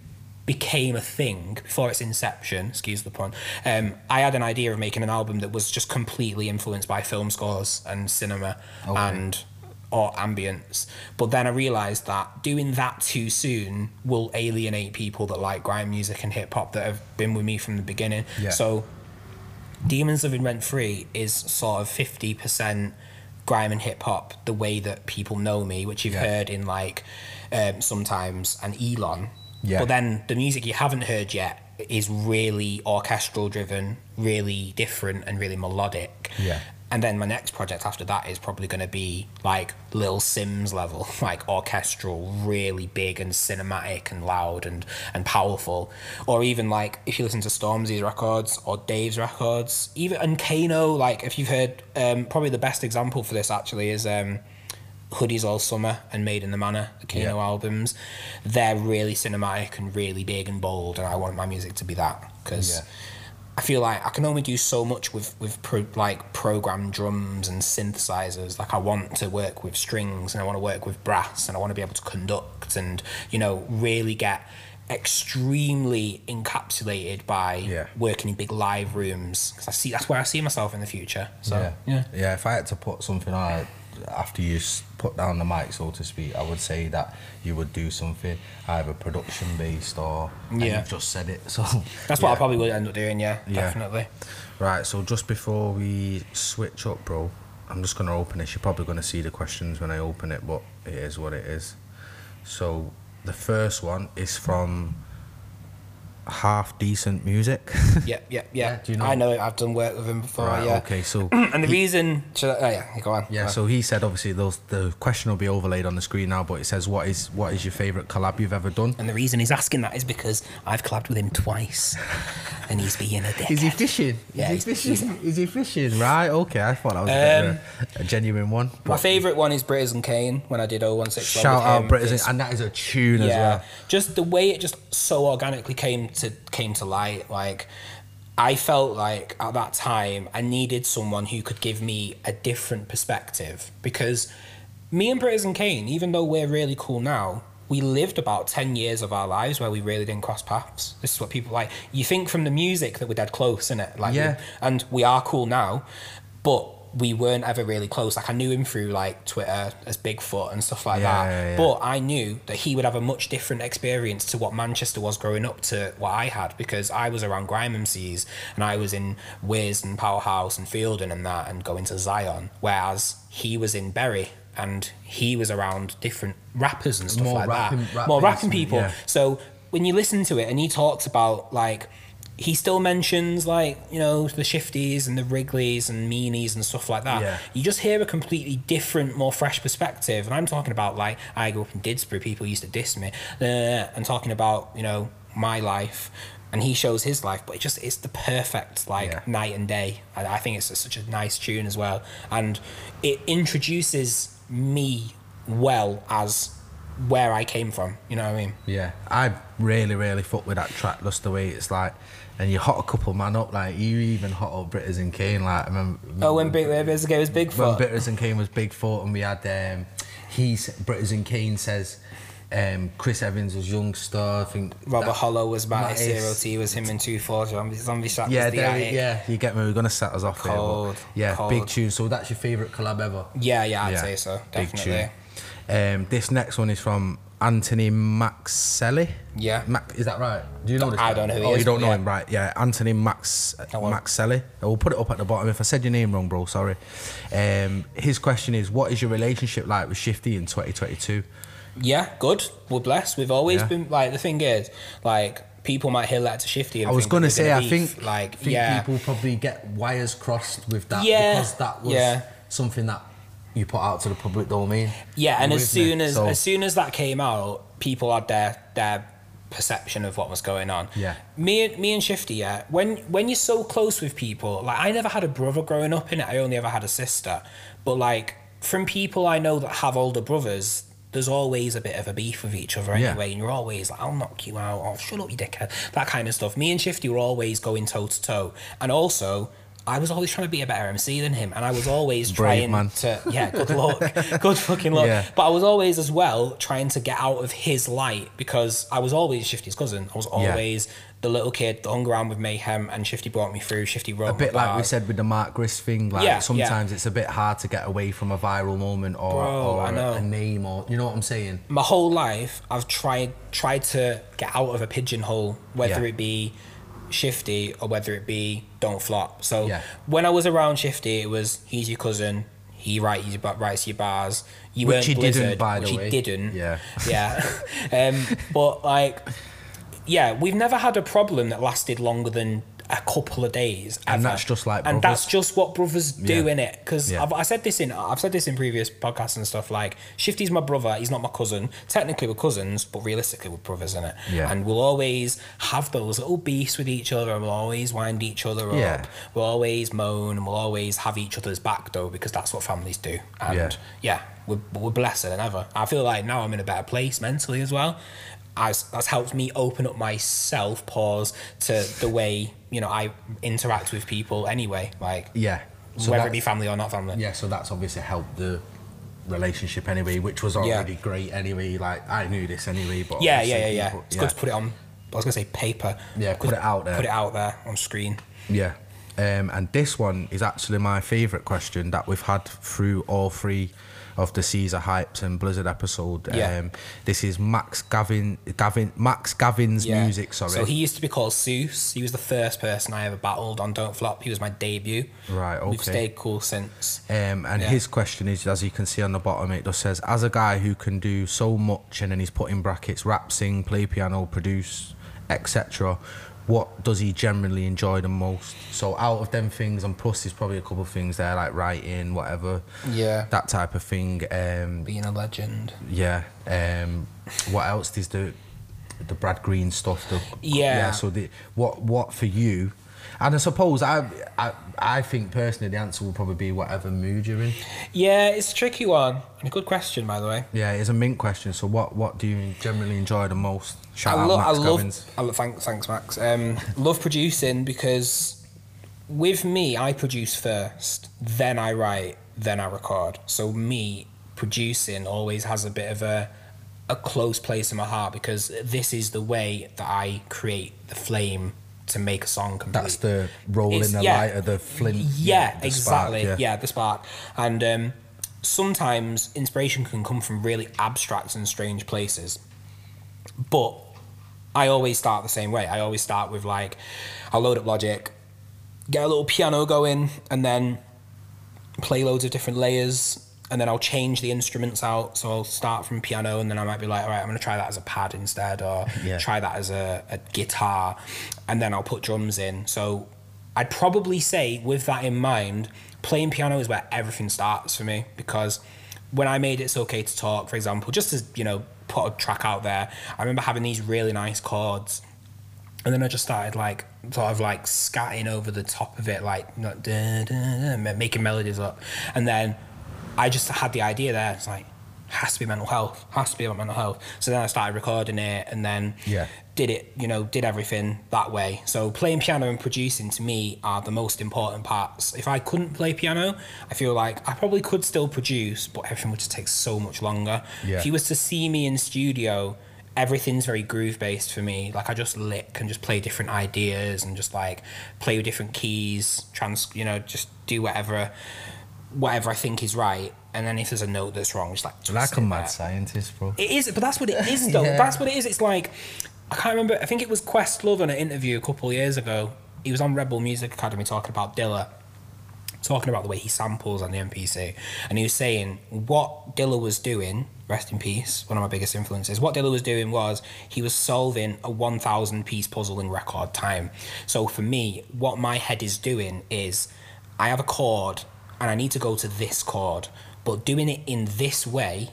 became a thing before its inception. Excuse the pun. Um, I had an idea of making an album that was just completely influenced by film scores and cinema Okay. and or ambience. But then I realised that doing that too soon will alienate people that like grime music and hip hop that have been with me from the beginning. Yeah. So Demons Living Rent Free is sort of 50% grime and hip hop the way that people know me, which you've Yeah. heard in like um, sometimes and Elon. Yeah. But then the music you haven't heard yet is really orchestral driven, really different, and really melodic. Yeah. And then my next project after that is probably going to be like Lil Simz level, *laughs* like orchestral, really big and cinematic and loud and, and powerful. Or even like if you listen to Stormzy's records or Dave's records, even and Kano, like if you've heard, um, probably the best example for this actually is um, Hoodies All Summer and Made in the Manor, the Kano Yeah. albums. They're really cinematic and really big and bold, and I want my music to be that because. Yeah. I feel like I can only do so much with with pro, like programmed drums and synthesizers. Like I want to work with strings and I want to work with brass and I want to be able to conduct and you know really get extremely encapsulated by Yeah. working in big live rooms because I see that's where I see myself in the future. So yeah. yeah, Yeah, if I had to put something on after you put down the mic, so to speak, I would say that you would do something either production based or. Yeah. You've just said it, *laughs* so. that's what I probably would end up doing. Yeah, Yeah. definitely. Right, so just before we switch up, bro, I'm just gonna open this. You're probably gonna see the questions when I open it, but it is what it is. So the first one is from half decent music. *laughs* Yeah, yeah, yeah. Yeah, do you know- I know it. I've done work with him before. right. yeah. Okay. So. *clears throat* And the he- reason, should I, oh yeah, go on. Yeah, so he said obviously those the question will be overlaid on the screen now, but it says what is what is your favourite collab you've ever done? And the reason he's asking that is because I've collabed with him twice, *laughs* and he's being a dickhead. Is he fishing? Yeah, is he he's- he's- fishing? Is he fishing? Right, okay. I thought that was a, bit of um, a, a genuine one. My favourite one is Britters and Kane when I did 016. Shout out him. British, and that is a tune as yeah, well. just the way it just so organically came to came to light. Like I felt like at that time I needed someone who could give me a different perspective because me and Britters and Kane, even though we're really cool now. We lived about 10 years of our lives where we really didn't cross paths. This is what people like. You think from the music that we're dead close, innit? Like, we- Yeah. and we are cool now, but we weren't ever really close. Like I knew him through like Twitter as Bigfoot and stuff like Yeah, that. yeah, yeah. But I knew that he would have a much different experience to what Manchester was growing up to what I had because I was around grime MCs and I was in Wiz and Powerhouse and Fielding and that and going to Zion, whereas he was in Bury and he was around different rappers and stuff More like rapping- that. rap More rapping people. So when you listen to it and he talks about like he still mentions like you know the shifties and the wriggleys and meanies and stuff like that. Yeah. you just hear a completely different more fresh perspective. And i'm talking about like i grew up in didsbury people used to diss me. Uh, and talking about you know my life. And he shows his life but it just it's the perfect like Yeah. night and day. And i think it's such a nice tune as well. And it introduces me well as where i came from you know what i mean? Yeah, I really, really fuck with that track. Just the way it's like, and you hot a couple man up. Like you even hot up Britters and Kane. Like I remember. oh when big when was big. when Britters and Kane was big Bigfoot, and we had um, he's Britters and Kane says. Um, Chris Evans was youngster. I think Robert that- Hollow was Matty that is- Zero T was him in two four zombie zombie Yeah, was the attic. yeah, you get me. We're gonna set us off here. Cold, But yeah, cold. big tune. So that's your favourite collab ever? yeah yeah I'd Yeah, say so big definitely tune. Um, this next one is from Anthony Maxelli. Yeah. Mac, is that right? Do you know this? I guy? don't know who oh, is, you don't know yeah. him, right? Yeah, Anthony Max. Maxelli. I will put it up at the bottom. If I said your name wrong, bro, sorry. Um, his question is, what is your relationship like with Shifty in 2022? yeah good we're blessed we've always Yeah. been like the thing is like people might hear that to shifty and I was gonna say, I think, like think yeah people probably get wires crossed with that Yeah, because that was yeah. something that you put out to the public domain. Yeah, and as with me? soon as So- as soon as that came out, people had their their perception of what was going on. Yeah. Me and me and Shifty, yeah. When when you're so close with people, like I never had a brother growing up in it. I only ever had a sister. But like from people I know that have older brothers, there's always a bit of a beef with each other Yeah. anyway, and you're always like, I'll knock you out, or shut up, you dickhead, that kind of stuff. Me and Shifty were always going toe to toe, and also. I was always trying to be a better MC than him, and I was always Brave trying man. to yeah, good luck, *laughs* good fucking luck. Yeah. But I was always as well trying to get out of his light because I was always Shifty's cousin. I was Yeah. always the little kid that hung around with Mayhem, and Shifty brought me through. Shifty wrote a bit like we said with the Mark Gris thing. Like Yeah, yeah. sometimes it's a bit hard to get away from a viral moment or, Bro, or know. a name or you know what I'm saying. my whole life I've tried tried to get out of a pigeonhole, whether Yeah. it be Shifty or whether it be Don't Flop. So Yeah. when I was around Shifty, it was he's your cousin, He writes your, writes your bars. You Which weren't he didn't, Blizzard, by the which way. he didn't. Yeah. Yeah. *laughs* um, but like, yeah, we've never had a problem that lasted longer than a couple of days. And that's just like and that's just what brothers do Yeah. in it. Because Yeah. I've I said this in I've said this in previous podcasts and stuff. Like Shifty's my brother. He's not my cousin. Technically we're cousins, but realistically we're brothers in it. Yeah. And we'll always have those little beefs with each other, and we'll always wind each other Yeah. up. We'll always moan, and we'll always have each other's back though, because that's what families do. And Yeah. yeah, we're, we're blessed than ever. I feel like now I'm in a better place mentally as well. As that's helped me open up myself, pause to the way you know I interact with people anyway. Like Yeah. So whether it be family or not family. Yeah, so that's obviously helped the relationship anyway, which was already great anyway. Like I knew this anyway, but yeah, yeah, yeah, yeah. people- It's good to put it on. I was gonna say paper. Yeah, put it out there. Put it out there on screen. Yeah. Um, and this one is actually my favourite question that we've had through all three of the Caesar Hypes and Blizzard episode. Yeah. Um, this is Max Gavin, Gavin, Max Gavin's Yeah. music. Sorry. So he used to be called Seuss. He was the first person I ever battled on Don't Flop. He was my debut. Right, Okay. We've stayed cool since. Um, and Yeah. his question is, as you can see on the bottom, it just says, as a guy who can do so much, and then he's put in brackets, rap, sing, play piano, produce, etc. What does he generally enjoy the most? So out of them things, and plus there's probably a couple of things there like writing, whatever, Yeah. that type of thing. Um, Being a legend. yeah. Um, what else? There's the the Brad Green stuff. The, Yeah. So the what what for you? And I suppose I, I I think personally the answer will probably be whatever mood you're in. Yeah, it's a tricky one. And a good question, by the way. Yeah, it's a mint question. So what what do you generally enjoy the most? Shout I, out lo- Max I love. I lo- thanks, thanks, Max. Um, love producing because with me, I produce first, then I write, then I record. So me producing always has a bit of a a close place in my heart because this is the way that I create the flame to make a song complete. That's the rolling It's- the yeah. lighter, the flint. Yeah, the spark, exactly. yeah. the spark. And um, sometimes inspiration can come from really abstract and strange places. But I always start the same way. I always start with like, I'll load up Logic, get a little piano going, and then play loads of different layers. And then I'll change the instruments out. So I'll start from piano, and then I might be like, all right, I'm going to try that as a pad instead, or Yeah. try that as a, a guitar. And then I'll put drums in. So I'd probably say, with that in mind, playing piano is where everything starts for me because when I made It's Okay to Talk, for example, just as, you know, put a track out there, I remember having these really nice chords. And then I just started like sort of like scatting over the top of it, like know, da, da, da, making melodies up. And then I just had the idea there. It's like has to be mental health, has to be about mental health. So then I started recording it, and then Yeah. did it, you know, did everything that way. So playing piano and producing to me are the most important parts. If I couldn't play piano, I feel like I probably could still produce, but everything would just take so much longer. Yeah. If you was to see me in studio, everything's very groove based for me. Like I just lick and just play different ideas and just like play with different keys, trans, you know, just do whatever, whatever I think is right. And then if there's a note that's wrong, it's like Like a mad scientist, bro. It is, but that's what it is, *laughs* though. Yeah. That's what it is. It's like I can't remember. I think it was Questlove in an interview a couple of years ago. He was on Red Bull Music Academy talking about Dilla, talking about the way he samples on the MPC, and he was saying what Dilla was doing. Rest in peace. One of my biggest influences. What Dilla was doing was he was solving a 1,000 piece puzzle in record time. So for me, what my head is doing is I have a chord and I need to go to this chord, but doing it in this way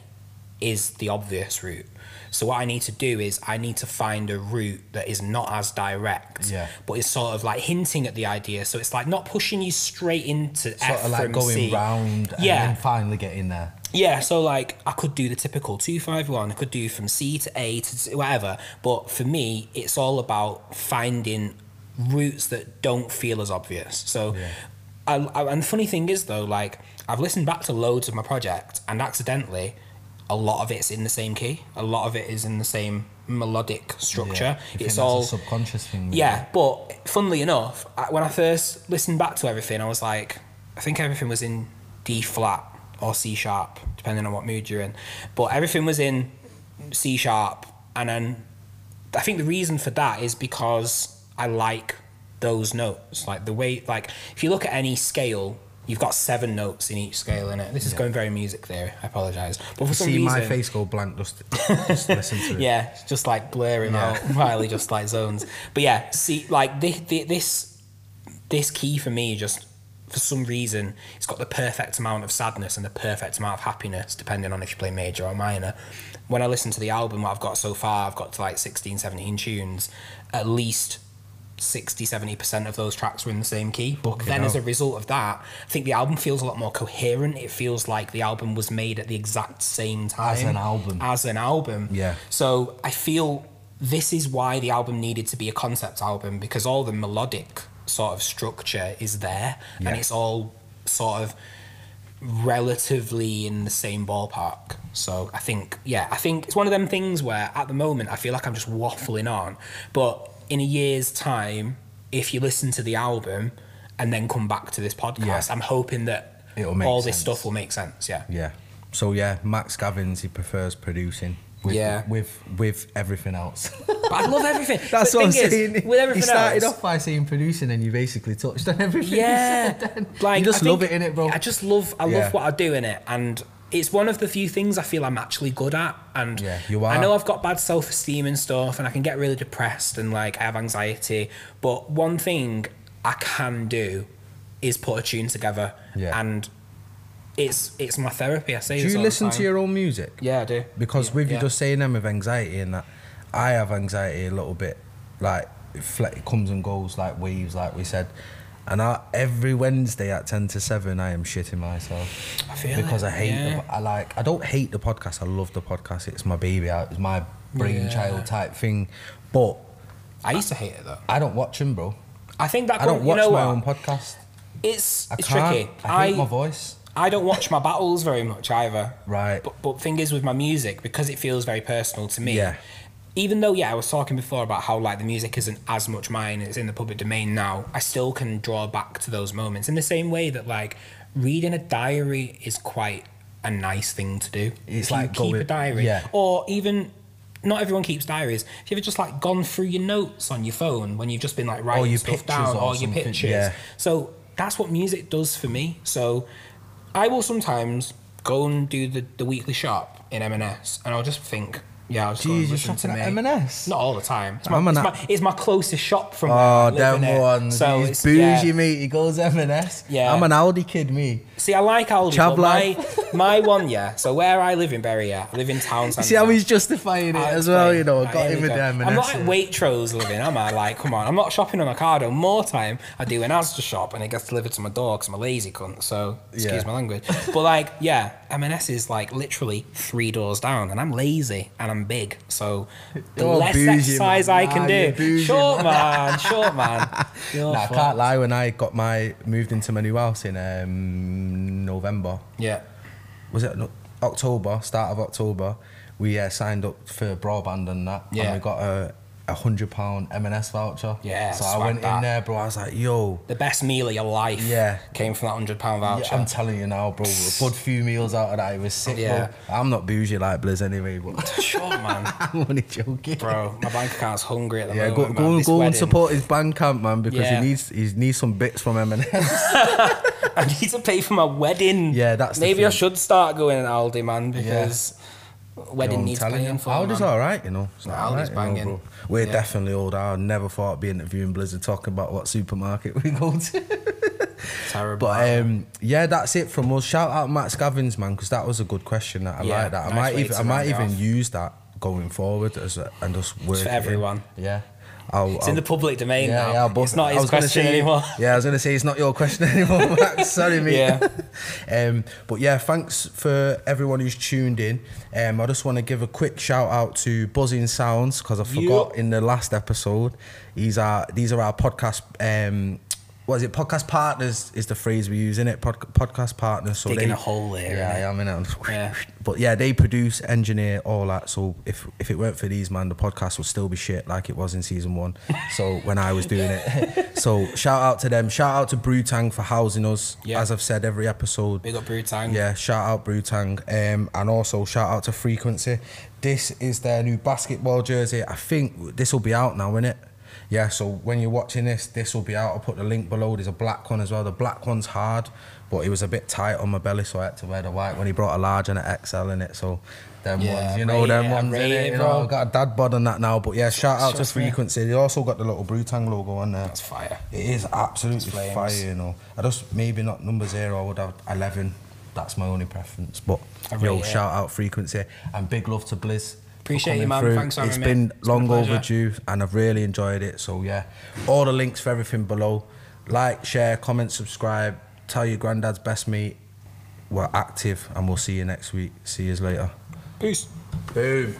is the obvious route. So what I need to do is I need to find a route that is not as direct, Yeah. but is sort of like hinting at the idea. So it's like not pushing you straight into Sort F of like going C. round and Yeah. then finally getting there. Yeah, so like I could do the typical two five one. I could do from C to A to whatever. But for me, it's all about finding routes that don't feel as obvious. So, Yeah. I, I, and the funny thing is though, like I've listened back to loads of my project, and accidentally, a lot of it's in the same key. A lot of it is in the same melodic structure. Yeah. It's all subconscious thing. yeah, but funnily enough, I- when I first listened back to everything, I was like, I think everything was in D flat or C sharp, depending on what mood you're in. But everything was in C sharp, and then I think the reason for that is because I like those notes, like the way, like if you look at any scale, you've got seven notes in each scale in it. This is going very music theory. I apologise, but for some See reason, my face go blank. Just, just listen to it. *laughs* yeah, just like blurring Yeah. out *laughs* he just like zones. But yeah, see, like this, this, this key for me just for some reason it's got the perfect amount of sadness and the perfect amount of happiness, depending on if you play major or minor. When I listen to the album, what I've got so far, I've got to like 16, 17 tunes. At least 60 70% of those tracks were in the same key but then as a result of that i think the album feels a lot more coherent it feels like the album was made at the exact same time As an album. as an album Yeah. so i feel this is why the album needed to be a concept album because all the melodic sort of structure is there Yeah. and it's all sort of relatively in the same ballpark. So I think, yeah, I think it's one of them things where at the moment I feel like I'm just waffling on, but in a year's time, if you listen to the album and then come back to this podcast, Yeah. I'm hoping that It'll make all this stuff will make sense. Yeah. Yeah. So yeah, Max Gavins he prefers producing. With, Yeah. With with everything else. But I love everything. *laughs* That's what I'm is, saying. with everything he started else, off by saying producing, and you basically touched on everything. Yeah, he said then. like you just I love it in it, bro. I just love, I Yeah. love what I do in it, and it's one of the few things I feel I'm actually good at. And Yeah, you are. I know I've got bad self esteem and stuff, and I can get really depressed and like I have anxiety. But one thing I can do is put a tune together, Yeah. and it's it's my therapy. I say do you listen to your own music? Yeah, I do. Because Yeah, with you just saying them with anxiety and that, I have anxiety a little bit. Like it, fle- it comes and goes like waves, like we said. And I, every Wednesday at ten to seven, I am shitting myself I feel because it, I hate. yeah. The, I like. I don't hate the podcast. I love the podcast. It's my baby. It's my brainchild Yeah. type thing. But I used to hate it though. I don't watch him, bro. I think that I don't you watch know my what? own podcast. It's I it's tricky. I hate my voice. I don't watch my battles very much either. Right. But, but thing is with my music, because it feels very personal to me. Yeah. Even though, yeah, I was talking before about how like the music isn't as much mine, it's in the public domain now. I still can draw back to those moments in the same way that like reading a diary is quite a nice thing to do. It's like keep a diary, yeah. or even. Not everyone keeps diaries. If you ever just like gone through your notes on your phone when you've just been like writing your stuff pictures down, or or your pictures? yeah. So that's what music does for me. So I will sometimes go and do the, the weekly shop in M&S and I'll just think, yeah, I was Jeez, you're shopping at M&S? Not all the time. It's my, I'm it's, my, it's my closest shop from oh, where I Oh, live, them ones. So He's it's, bougie, yeah. mate. He goes M&S. Yeah. I'm an Aldi kid, me. See, I like Aldi, Chav but my. *laughs* my one, yeah. So where I live in Bury, yeah, I live in town. See how he's justifying it I'll as well, you know. Right, got him with go. the M&S. I'm not at Waitrose living, am I? Like, come on. I'm not shopping on Ocado. More time, I do an Asda shop and it gets delivered to my door because I'm a lazy cunt. So, excuse Yeah. my language. But, like, yeah, M&S is, like, literally three doors down and I'm lazy and I'm big. So, the You're less bougie, exercise man. I can Nah, do. Short man, short man. *laughs* Nah, I can't lie. When I got my moved into my new house in um, November, Yeah. Was it October? Start of October, we uh, signed up for broadband and that, Yeah. and we got a a hundred pound M&S voucher. Yeah, so I went that. in there, bro. I was like, yo. The best meal of your life Yeah. came from that £100 voucher. Yeah, I'm telling you now, bro. A good few meals out of that. It was sick, Yeah. bro. I'm not bougie like Blizz anyway, but *laughs* Short man. *laughs* I'm only joking. Bro, my bank account's hungry at the Yeah, moment. go, man. go, and go and support his bank account, man, because Yeah. he needs he needs some bits from M&S. *laughs* I need to pay for my wedding. Yeah, that's maybe I should start going at Aldi, man, because wedding I'm needs paying for. Aldi's all right, you know. Aldi's right, you know, banging. We're Yeah. definitely old. I never thought I'd be interviewing Blizzard talking about what supermarket *laughs* we go to. Terrible. But um, yeah, that's it from us. Shout out Max Gavins, man, because that was a good question. That I Yeah, like that. I nice might even I might even off. use that going forward as a, and just work for it in. everyone. Yeah. I'll, it's in I'll- the public domain yeah, now. yeah, but it's not his question say- anymore. Yeah, I was gonna say it's not your question *laughs* anymore, Max. Sorry, mate. Yeah. *laughs* um, but yeah, thanks for everyone who's tuned in. Um, I just want to give a quick shout out to Buzzing Sounds because I forgot Yup. in the last episode. These are these are our podcast. Um, what is it? Podcast partners is the phrase we use in it. Pod, podcast partners. So Digging they, a hole there, Yeah? I am in it. Yeah. *laughs* But yeah, they produce, engineer, all that. So if if it weren't for these, man, the podcast would still be shit like it was in season one. So when I was doing it, *laughs* so shout out to them. Shout out to Brewtang for housing us. Yeah. As I've said every episode. Big up Brewtang. Yeah, shout out Brewtang. Um, and also shout out to Frequency. This is their new basketball jersey. I think this will be out now, innit? Yeah, so when you're watching this, this will be out. I'll put the link below. There's a black one as well. The black one's hard, but it was a bit tight on my belly, so I had to wear the white when he brought a large and an XL in it. So them Yeah, ones, you know, them it, ones in it. it, You bro. know, I've got a dad bod on that now. But yeah, shout out to Trust me. Frequency. They also got the little Brutang logo on there. That's fire. It is absolutely fire, you know. I just maybe not number zero. I would have eleven. That's my only preference. But yo, shout out frequency and big love to Blizz. Appreciate you, man. through. Thanks. It's been a long pleasure. overdue, and I've really enjoyed it. So yeah, all the links for everything below. Like, share, comment, subscribe. Tell your granddad's best mate we're active, and we'll see you next week. See you later. Peace. Boom.